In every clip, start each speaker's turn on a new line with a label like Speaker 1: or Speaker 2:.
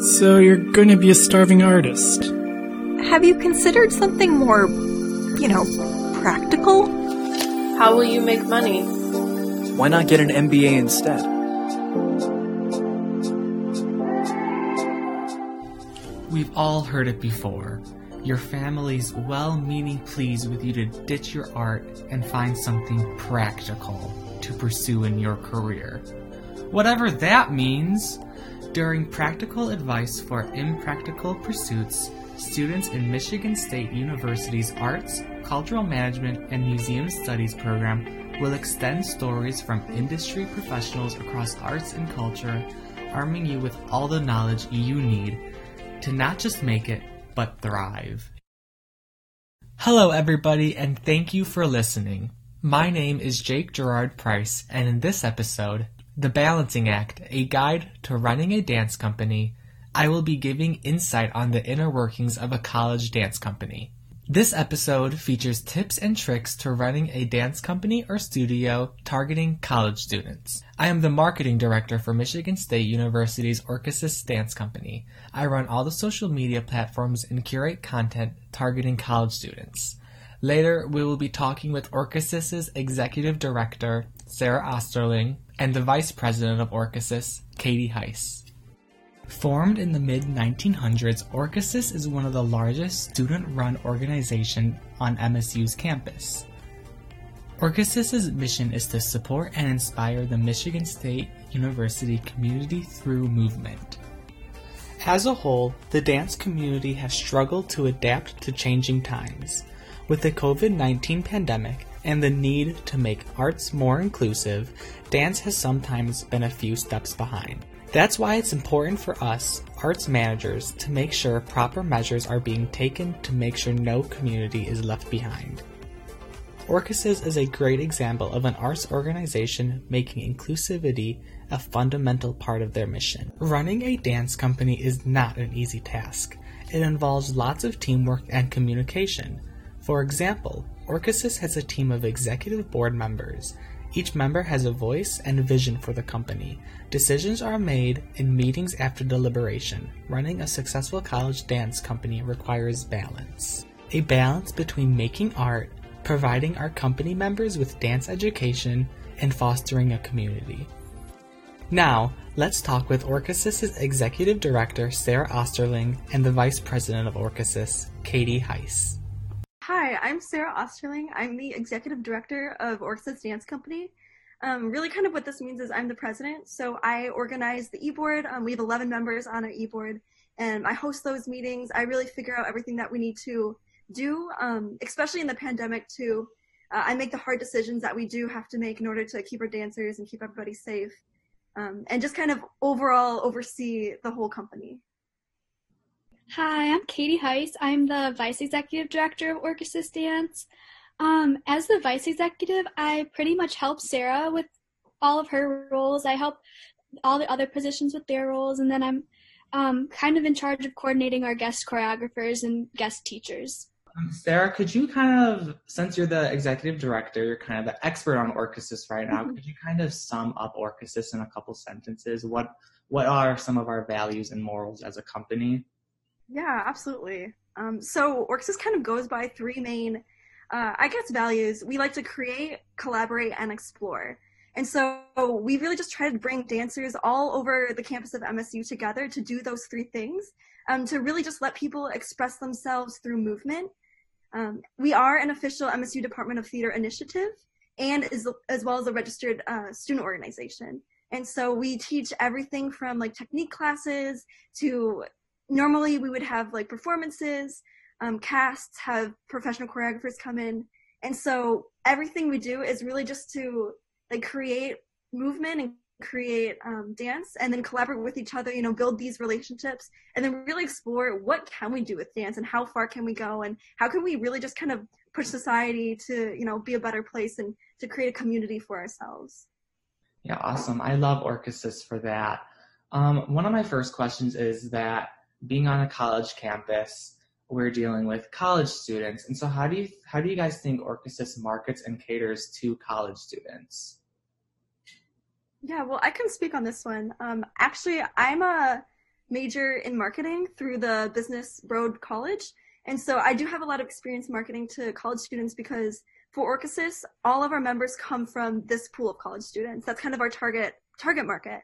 Speaker 1: So you're going to be a starving artist.
Speaker 2: Have you considered something more, you know, practical?
Speaker 3: How will you make money?
Speaker 4: Why not get an MBA instead?
Speaker 5: We've all heard it before. Your family's well meaning pleas with you to ditch your art and find something practical to pursue in your career. Whatever that means! During Practical Advice for Impractical Pursuits, students in Michigan State University's Arts, Cultural Management, and Museum Studies program will extend stories from industry professionals across arts and culture, arming you with all the knowledge you need to not just make it, but thrive. Hello, everybody, and thank you for listening. My name is Jake Gerard Price, and in this episode, The Balancing Act A Guide to Running a Dance Company, I will be giving insight on the inner workings of a college dance company. This episode features tips and tricks to running a dance company or studio targeting college students. I am the marketing director for Michigan State University's Orchesis Dance Company. I run all the social media platforms and curate content targeting college students. Later, we will be talking with Orchesis's executive director, Sarah Osterling, and the vice president of Orchesis, Katie Hiese. Formed in the mid 1900s, Orchesis is one of the largest student run organizations on MSU's campus. Orchesis's mission is to support and inspire the Michigan State University community through movement. As a whole, the dance community has struggled to adapt to changing times. With the COVID 19 pandemic and the need to make arts more inclusive, dance has sometimes been a few steps behind. That's why it's important for us, arts managers, to make sure proper measures are being taken to make sure no community is left behind. Orchesis is a great example of an arts organization making inclusivity a fundamental part of their mission. Running a dance company is not an easy task. It involves lots of teamwork and communication. For example, Orchesis has a team of executive board members. Each member has a voice and vision for the company. Decisions are made in meetings after deliberation. Running a successful college dance company requires balance. A balance between making art, providing our company members with dance education, and fostering a community. Now, let's talk with Orchesis's executive director, Sarah Osterling, and the vice president of Orchesis, Katie Hiese.
Speaker 6: Hi, I'm Sarah Osterling. I'm the executive director of Orchesis Dance Company. Um, really, kind of what this means is I'm the president, so I organize the e-board. Um, we have 11 members on our e-board, and I host those meetings. I really figure out everything that we need to do, um, especially in the pandemic. Too, uh, I make the hard decisions that we do have to make in order to keep our dancers and keep everybody safe, um, and just kind of overall oversee the whole company.
Speaker 7: Hi, I'm Katie Hiese. I'm the Vice Executive Director of Orchesis Dance. Um, as the Vice Executive, I pretty much help Sarah with all of her roles. I help all the other positions with their roles, and then I'm um, kind of in charge of coordinating our guest choreographers and guest teachers.
Speaker 5: Um, Sarah, could you kind of, since you're the executive director, you're kind of the expert on Orchesis right now, mm-hmm. could you kind of sum up Orchesis in a couple sentences? What what are some of our values and morals as a company?
Speaker 6: Yeah, absolutely. Um, so Orchesis kind of goes by three main, uh, I guess, values. We like to create, collaborate, and explore. And so we really just try to bring dancers all over the campus of MSU together to do those three things, um, to really just let people express themselves through movement. Um, we are an official MSU Department of Theater initiative and as, as well as a registered uh, student organization. And so we teach everything from like technique classes to normally we would have like performances, um, casts, have professional choreographers come in. And so everything we do is really just to like create movement and create um, dance and then collaborate with each other you know build these relationships and then really explore what can we do with dance and how far can we go and how can we really just kind of push society to you know be a better place and to create a community for ourselves.
Speaker 5: Yeah awesome. I love orchesis for that. Um, one of my first questions is that being on a college campus, we're dealing with college students. And so how do you how do you guys think Orchesis markets and caters to college students?
Speaker 6: Yeah, well, I can speak on this one. Um, actually, I'm a major in marketing through the Business Broad College. And so I do have a lot of experience marketing to college students because for Orchesis, all of our members come from this pool of college students. That's kind of our target target market.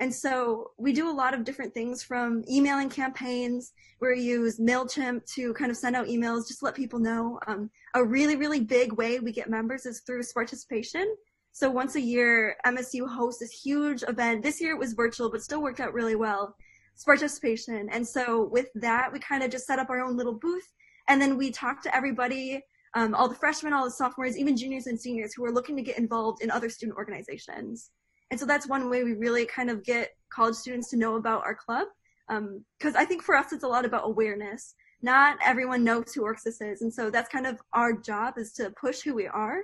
Speaker 6: And so we do a lot of different things from emailing campaigns where we use MailChimp to kind of send out emails just let people know. Um, a really, really big way we get members is through Sparticipation. So once a year, MSU hosts this huge event. This year it was virtual, but still worked out really well. It's Sparticipation. And so with that, we kind of just set up our own little booth and then we talk to everybody, um, all the freshmen, all the sophomores, even juniors and seniors who are looking to get involved in other student organizations. And so that's one way we really kind of get college students to know about our club. Because um, I think for us, it's a lot about awareness. Not everyone knows who Orchesis is. And so that's kind of our job is to push who we are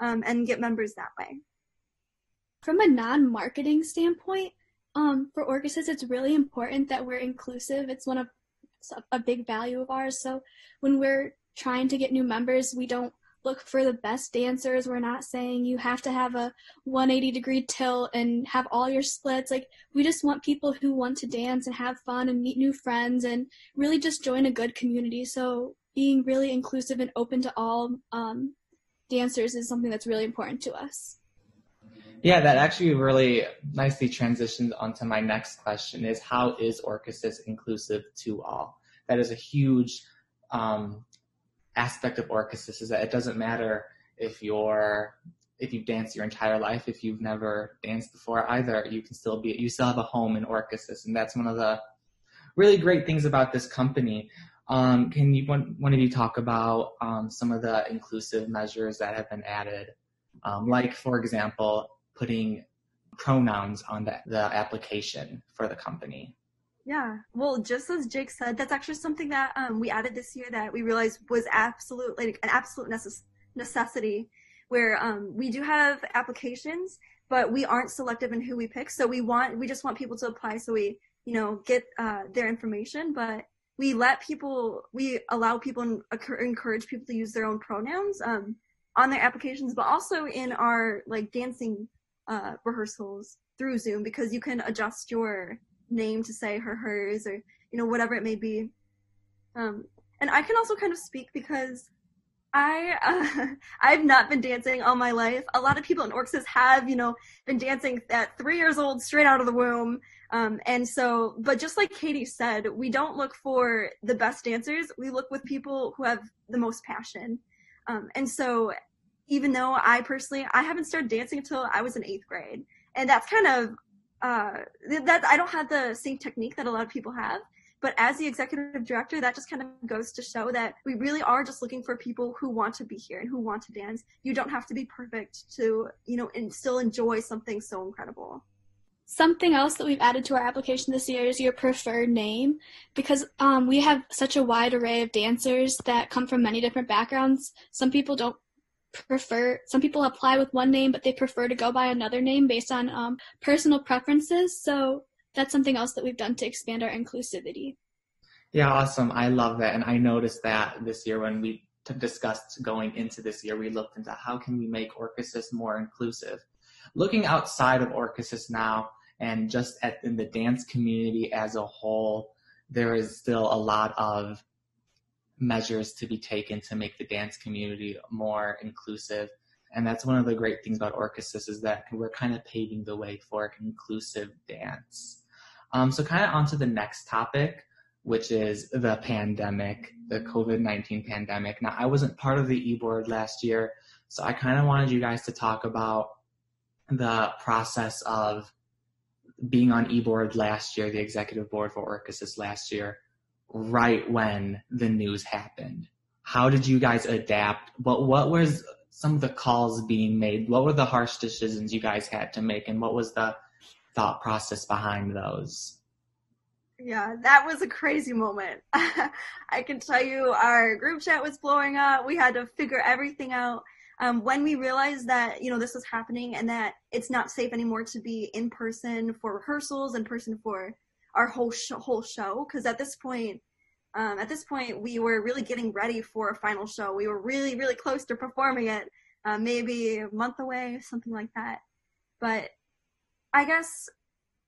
Speaker 6: um, and get members that way.
Speaker 7: From a non-marketing standpoint, um, for Orchesis, it's really important that we're inclusive. It's one of a big value of ours. So when we're trying to get new members, we don't look for the best dancers. We're not saying you have to have a 180 degree tilt and have all your splits. Like, we just want people who want to dance and have fun and meet new friends and really just join a good community. So, being really inclusive and open to all um, dancers is something that's really important to us.
Speaker 5: Yeah, that actually really nicely transitions onto my next question is how is Orchesis inclusive to all? That is a huge um, aspect of Orchesis is that it doesn't matter if you're if you've danced your entire life, if you've never danced before either, you can still be you still have a home in Orchesis, and that's one of the really great things about this company. Um, can you one, one of you talk about um, some of the inclusive measures that have been added, um, like for example, putting pronouns on the, the application for the company?
Speaker 6: Yeah. Well, just as Jake said, that's actually something that um, we added this year that we realized was absolutely like, an absolute necess- necessity. Where um, we do have applications, but we aren't selective in who we pick. So we want we just want people to apply, so we you know get uh, their information, but we let people we allow people and encourage people to use their own pronouns um, on their applications, but also in our like dancing uh, rehearsals through Zoom because you can adjust your name to say her, hers, or you know whatever it may be. Um, and I can also kind of speak because I uh, I've not been dancing all my life. A lot of people in Orchesis have you know been dancing at three years old, straight out of the womb. Um, and so, but just like Katie said, we don't look for the best dancers. We look with people who have the most passion. Um, and so, even though I personally I haven't started dancing until I was in eighth grade, and that's kind of uh, that I don't have the same technique that a lot of people have. But as the executive director, that just kind of goes to show that we really are just looking for people who want to be here and who want to dance. You don't have to be perfect to, you know, and still enjoy something so incredible.
Speaker 7: Something else that we've added to our application this year is your preferred name because um, we have such a wide array of dancers that come from many different backgrounds. Some people don't prefer some people apply with one name but they prefer to go by another name based on um, personal preferences. So that's something else that we've done to expand our inclusivity.
Speaker 5: Yeah awesome. I love that. And i noticed that this year when we t- discussed going into this year we looked into how can we make orchesis more inclusive. Looking outside of orchesis now and just at in the dance community as a whole there is still a lot of measures to be taken to make the dance community more inclusive. And that's one of the great things about Orchesis is that we're kind of paving the way for inclusive dance. Um, so kind of onto the next topic, which is the pandemic, the COVID-19 pandemic. Now I wasn't part of the e-board last year, so I kind of wanted you guys to talk about the process of being on e-board last year, the executive board for Orchesis last year, right when the news happened. How did you guys adapt? What what was some of the calls being made? What were the harsh decisions you guys had to make, and what was the thought process behind those?
Speaker 6: Yeah, that was a crazy moment. I can tell you, our group chat was blowing up. We had to figure everything out. Um, when we realized that you know this was happening and that it's not safe anymore to be in person for rehearsals, in person for our whole show, whole show because at this point um, at this point we were really getting ready for a final show we were really really close to performing it uh, maybe a month away something like that but i guess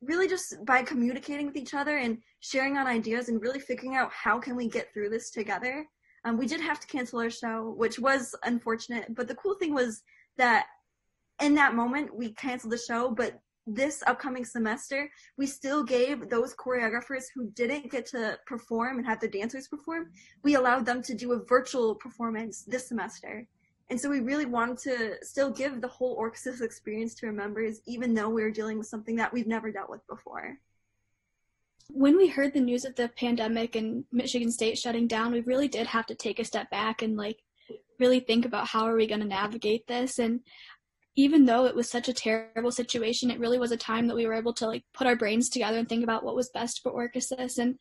Speaker 6: really just by communicating with each other and sharing on ideas and really figuring out how can we get through this together. Um, we did have to cancel our show, which was unfortunate. But the cool thing was that in that moment we canceled the show, but this upcoming semester, we still gave those choreographers who didn't get to perform and have their dancers perform, we allowed them to do a virtual performance this semester. And so we really wanted to still give the whole Orchesis experience to our members, even though we were dealing with something that we've never dealt with before.
Speaker 7: When we heard the news of the pandemic and Michigan State shutting down, we really did have to take a step back and like really think about how are we going to navigate this. And even though it was such a terrible situation, it really was a time that we were able to like put our brains together and think about what was best for Orchesis. And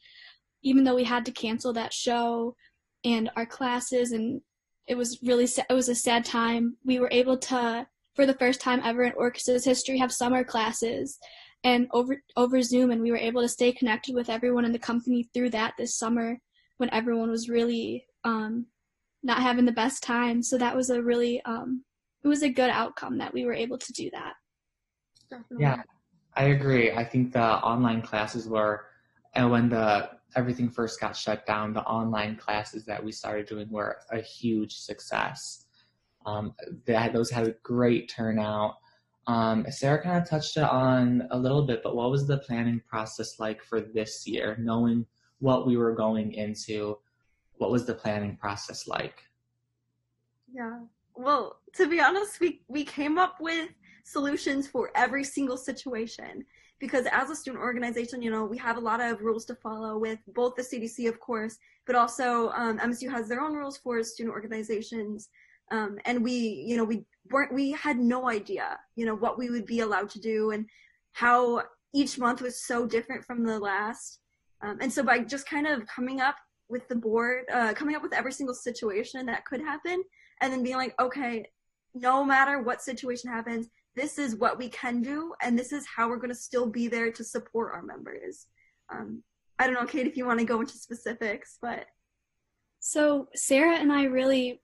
Speaker 7: even though we had to cancel that show and our classes and it was really it was a sad time. We were able to, for the first time ever in Orchesis history, have summer classes and over over Zoom, and we were able to stay connected with everyone in the company through that this summer when everyone was really um, not having the best time. So that was a really um, it was a good outcome that we were able to do that.
Speaker 5: Definitely. Yeah, I agree. I think the online classes were, and when the everything first got shut down, the online classes that we started doing were a huge success. Um, that those had a great turnout. Um, Sarah kind of touched it on a little bit, but what was the planning process like for this year, knowing what we were going into? What was the planning process like?
Speaker 6: Yeah. Well, to be honest, we we came up with solutions for every single situation because as a student organization, you know, we have a lot of rules to follow with both the CDC, of course, but also um, MSU has their own rules for student organizations. Um, and we, you know, we weren't, we had no idea, you know, what we would be allowed to do and how each month was so different from the last. Um, and so by just kind of coming up with the board, uh, coming up with every single situation that could happen, and then being like, okay, no matter what situation happens, this is what we can do and this is how we're going to still be there to support our members. Um, i don't know kate if you want to go into specifics but.
Speaker 7: So sarah and i really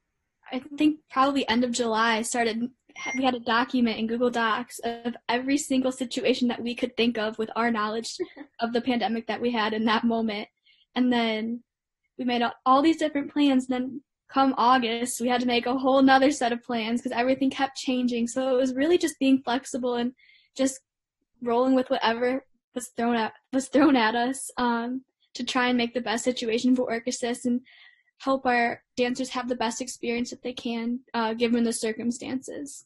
Speaker 7: i think probably end of july started we had a document in google docs of every single situation that we could think of with our knowledge of the pandemic that we had in that moment. And then we made all these different plans and then come August, we had to make a whole nother set of plans because everything kept changing. So it was really just being flexible and just rolling with whatever was thrown at was thrown at us um, to try and make the best situation for Orchesis and help our dancers have the best experience that they can uh, given the circumstances.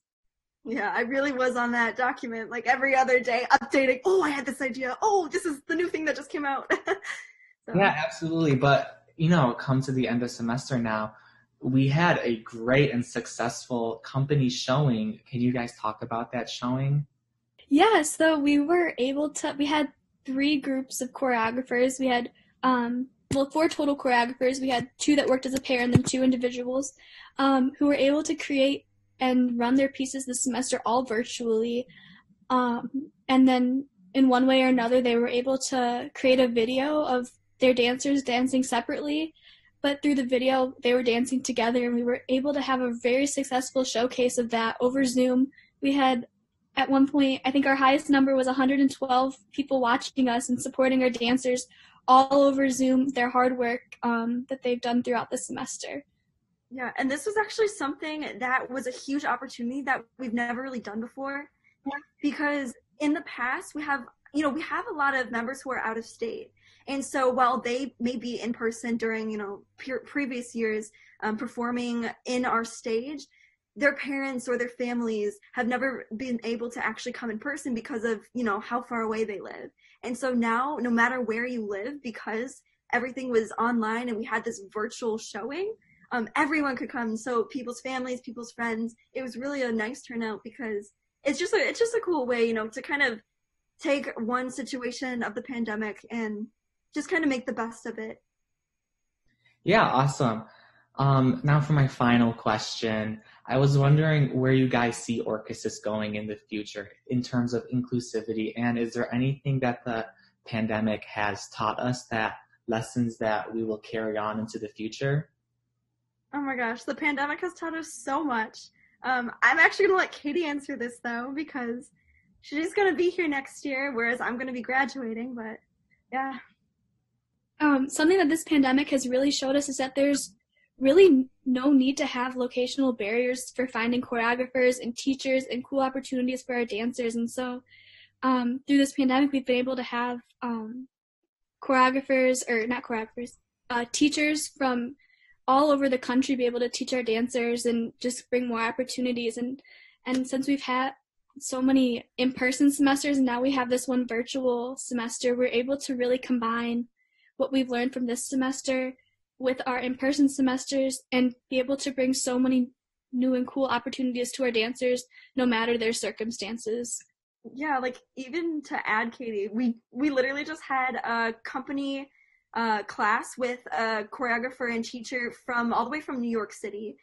Speaker 6: Yeah, I really was on that document like every other day, updating. Oh, I had this idea. Oh, this is the new thing that just came out.
Speaker 5: so. Yeah, absolutely. But you know, come to the end of semester now we had a great and successful company showing. Can you guys talk about that showing?
Speaker 7: Yeah, so we were able to, we had three groups of choreographers. We had, um, well, four total choreographers. We had two that worked as a pair and then two individuals um, who were able to create and run their pieces this semester all virtually. Um, and then in one way or another, they were able to create a video of their dancers dancing separately but through the video they were dancing together and we were able to have a very successful showcase of that over zoom. We had at one point i think our highest number was 112 people watching us and supporting our dancers all over zoom their hard work um, that they've done throughout the semester.
Speaker 6: Yeah and this was actually something that was a huge opportunity that we've never really done before. Because in the past we have you know we have a lot of members who are out of state and so while they may be in person during, you know, pre- previous years um, performing in our stage, their parents or their families have never been able to actually come in person because of, you know, how far away they live. And so now, no matter where you live, because everything was online and we had this virtual showing, um, everyone could come. So people's families, people's friends, it was really a nice turnout because it's just a, it's just a cool way, you know, to kind of take one situation of the pandemic and just kind of make the best of it.
Speaker 5: Yeah, awesome. Um, now for my final question, I was wondering where you guys see Orchesis going in the future in terms of inclusivity, and is there anything that the pandemic has taught us that lessons that we will carry on into the future?
Speaker 6: Oh my gosh, the pandemic has taught us so much. Um, I'm actually gonna let Katie answer this though because she's gonna be here next year, whereas I'm gonna be graduating. But yeah.
Speaker 7: Um, something that this pandemic has really showed us is that there's really no need to have locational barriers for finding choreographers and teachers and cool opportunities for our dancers. And so, um, through this pandemic, we've been able to have um, choreographers, or not choreographers, uh, teachers from all over the country be able to teach our dancers and just bring more opportunities. And and since we've had so many in-person semesters and now we have this one virtual semester, we're able to really combine what we've learned from this semester with our in-person semesters and be able to bring so many new and cool opportunities to our dancers no matter their circumstances.
Speaker 6: Yeah like even to add katie we we literally just had a company uh, class with a choreographer and teacher from all the way from new york city.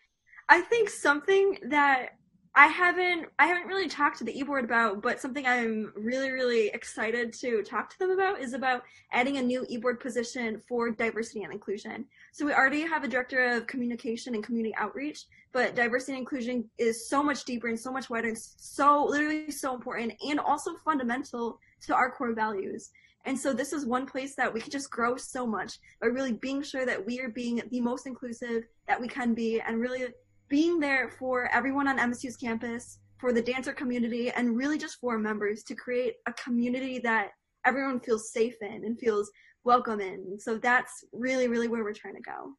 Speaker 6: I think something that I haven't I haven't really talked to the e-board about, but something I'm really really excited to talk to them about is about adding a new e-board position for diversity and inclusion. So we already have a director of communication and community outreach, but diversity and inclusion is so much deeper and so much wider and so literally so important and also fundamental to our core values. And so this is one place that we can just grow so much by really being sure that we are being the most inclusive that we can be and really being there for everyone on MSU's campus, for the dancer community, and really just for members to create a community that everyone feels safe in and feels welcome in. So that's really, really where we're trying to go.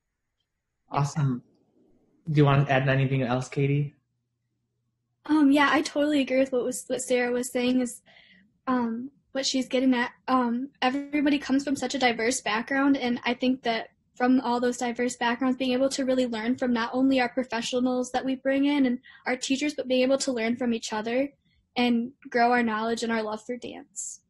Speaker 5: Awesome. Do you want to add anything else, Katie?
Speaker 7: Um, yeah, I totally agree with what was what Sarah was saying. Is um, what she's getting at. Um, everybody comes from such a diverse background, and I think that from all those diverse backgrounds, being able to really learn from not only our professionals that we bring in and our teachers, but being able to learn from each other and grow our knowledge and our love for dance.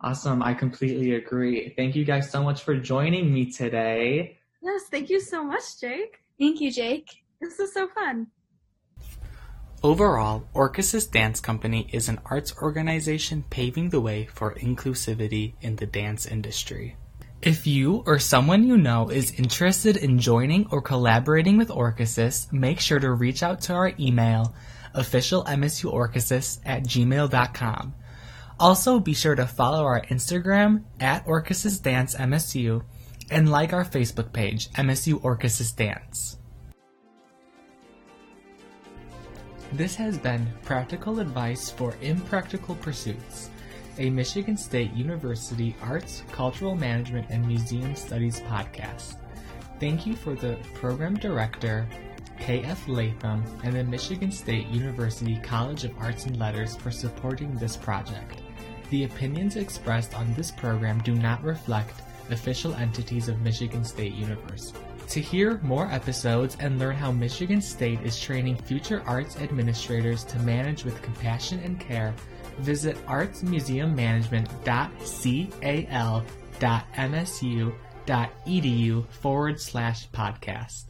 Speaker 5: Awesome. I completely agree. Thank you guys so much for joining me today.
Speaker 6: Yes, thank you so much, Jake.
Speaker 7: Thank you, Jake.
Speaker 6: This is so fun.
Speaker 5: Overall, Orchesis Dance Company is an arts organization paving the way for inclusivity in the dance industry. If you or someone you know is interested in joining or collaborating with Orchesis, make sure to reach out to our email, officialmsuorchesis at gmail.com. Also, be sure to follow our Instagram at Orchesis Dance MSU and like our Facebook page, MSU Orchesis Dance. This has been Practical Advice for Impractical Pursuits a Michigan State University Arts, Cultural Management, and Museum Studies podcast. Thank you for the program director, K.F. Latham, and the Michigan State University College of Arts and Letters for supporting this project. The opinions expressed on this program do not reflect official entities of Michigan State University. To hear more episodes and learn how Michigan State is training future arts administrators to manage with compassion and care, visit artsmuseummanagement.cal.msu.edu forward slash podcast.